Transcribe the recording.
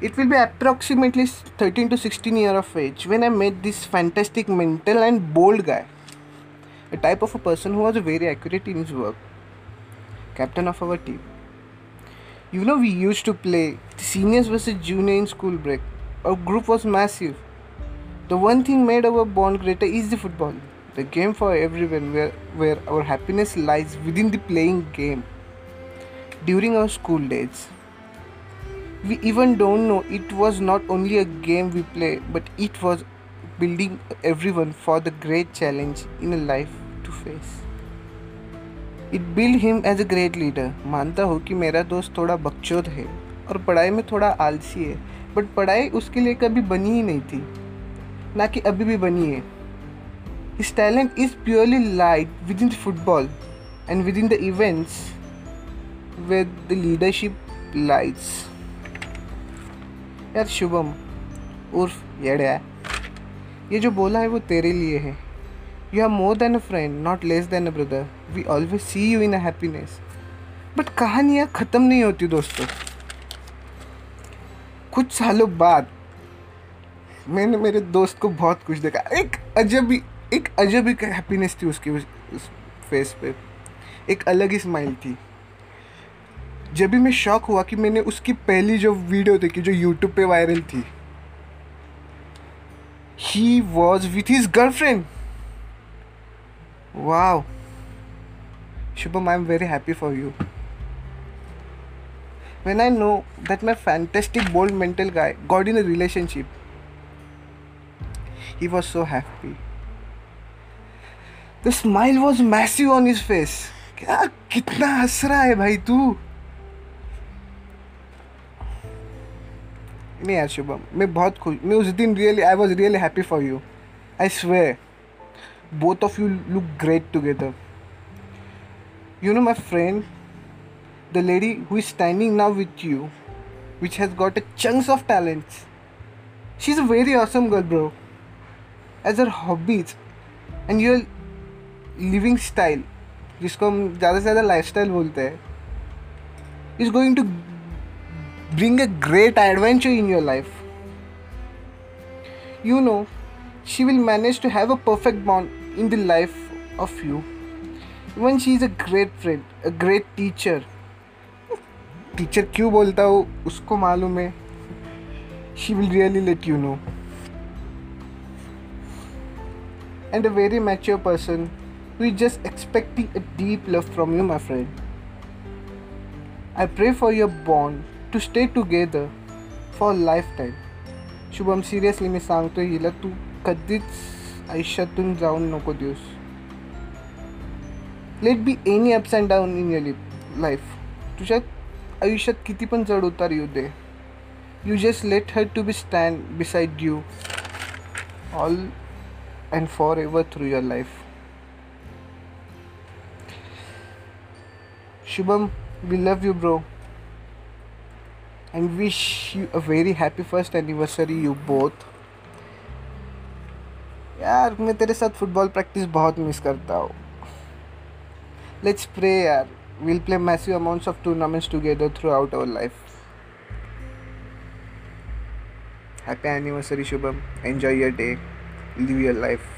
It will be approximately 13 to 16 year of age when I met this fantastic mental and bold guy. A type of a person who was very accurate in his work. Captain of our team. You know we used to play seniors versus junior in school break. Our group was massive. The one thing made our bond greater is the football. The game for everyone where, where our happiness lies within the playing game. During our school days We even don't know it was not only a game we play, but it was building everyone for the great challenge in a life to face. It build him as a great leader मानता हूँ कि मेरा दोस्त थोड़ा बकचोद है और पढ़ाई में थोड़ा आलसी है बट पढ़ाई उसके लिए कभी बनी ही नहीं थी ना कि अभी भी बनी है his talent is purely light within the football and within the events with the leadership lights यार शुभम, उर्फ़, येड़ा ये जो बोला है वो तेरे लिए है। You are more than a friend not less than a brother we always see you in a happiness but कहानियाँ ख़त्म नहीं होती दोस्तों। कुछ सालों बाद मैंने मेरे दोस्त को बहुत कुछ देखा। एक अजब एक अजब ही हैप्पीनेस थी उसकी उस फेस पे। एक अलग ही स्माइल थी। जब भी मैं शौक हुआ कि मैंने उसकी पहली जो वीडियो देखी, जो यूट्यूब पे वायरल थी he was with his girlfriend wow Shubham I am very happy for you when I know that my fantastic bold mental guy got in relationship he was so happy the smile was massive on his face क्या कितना हंस रहा है भाई तू? नहीं यार शुभम, मैं बहुत खुश, मैं उस दिन really I was really happy for you I swear both of you look great together you know my friend the lady who is standing now with you which has got a chunks of talents she is a very awesome girl bro as her hobbies and your living style जिसको हम ज़्यादा से ज़्यादा life style बोलते हैं is going to bring a great adventure in your life. You know, she will manage to have a perfect bond in the life of you. Even she is a great friend, a great teacher. Teacher क्यों बोलता हो उसको मालूम है she will really let you know and a very mature person who is just expecting a deep love from you, my friend. I pray for your bond to stay together for life time Shubham seriously मी सांगतो हिला तू कधीच आयुष्यातून जाऊन नको Deus let be any ups and down in your life तुझ्या आयुष्यात किती पण चढ उतार येऊ दे. You just let her to be stand beside you all and forever through your life Shubham we love you bro and wish you a very happy first anniversary you both यार मैं तेरे साथ फुटबॉल प्रैक्टिस बहुत miss करता हूँ let's pray यार we'll play massive amounts of tournaments together throughout our life happy anniversary shubham enjoy your day live your life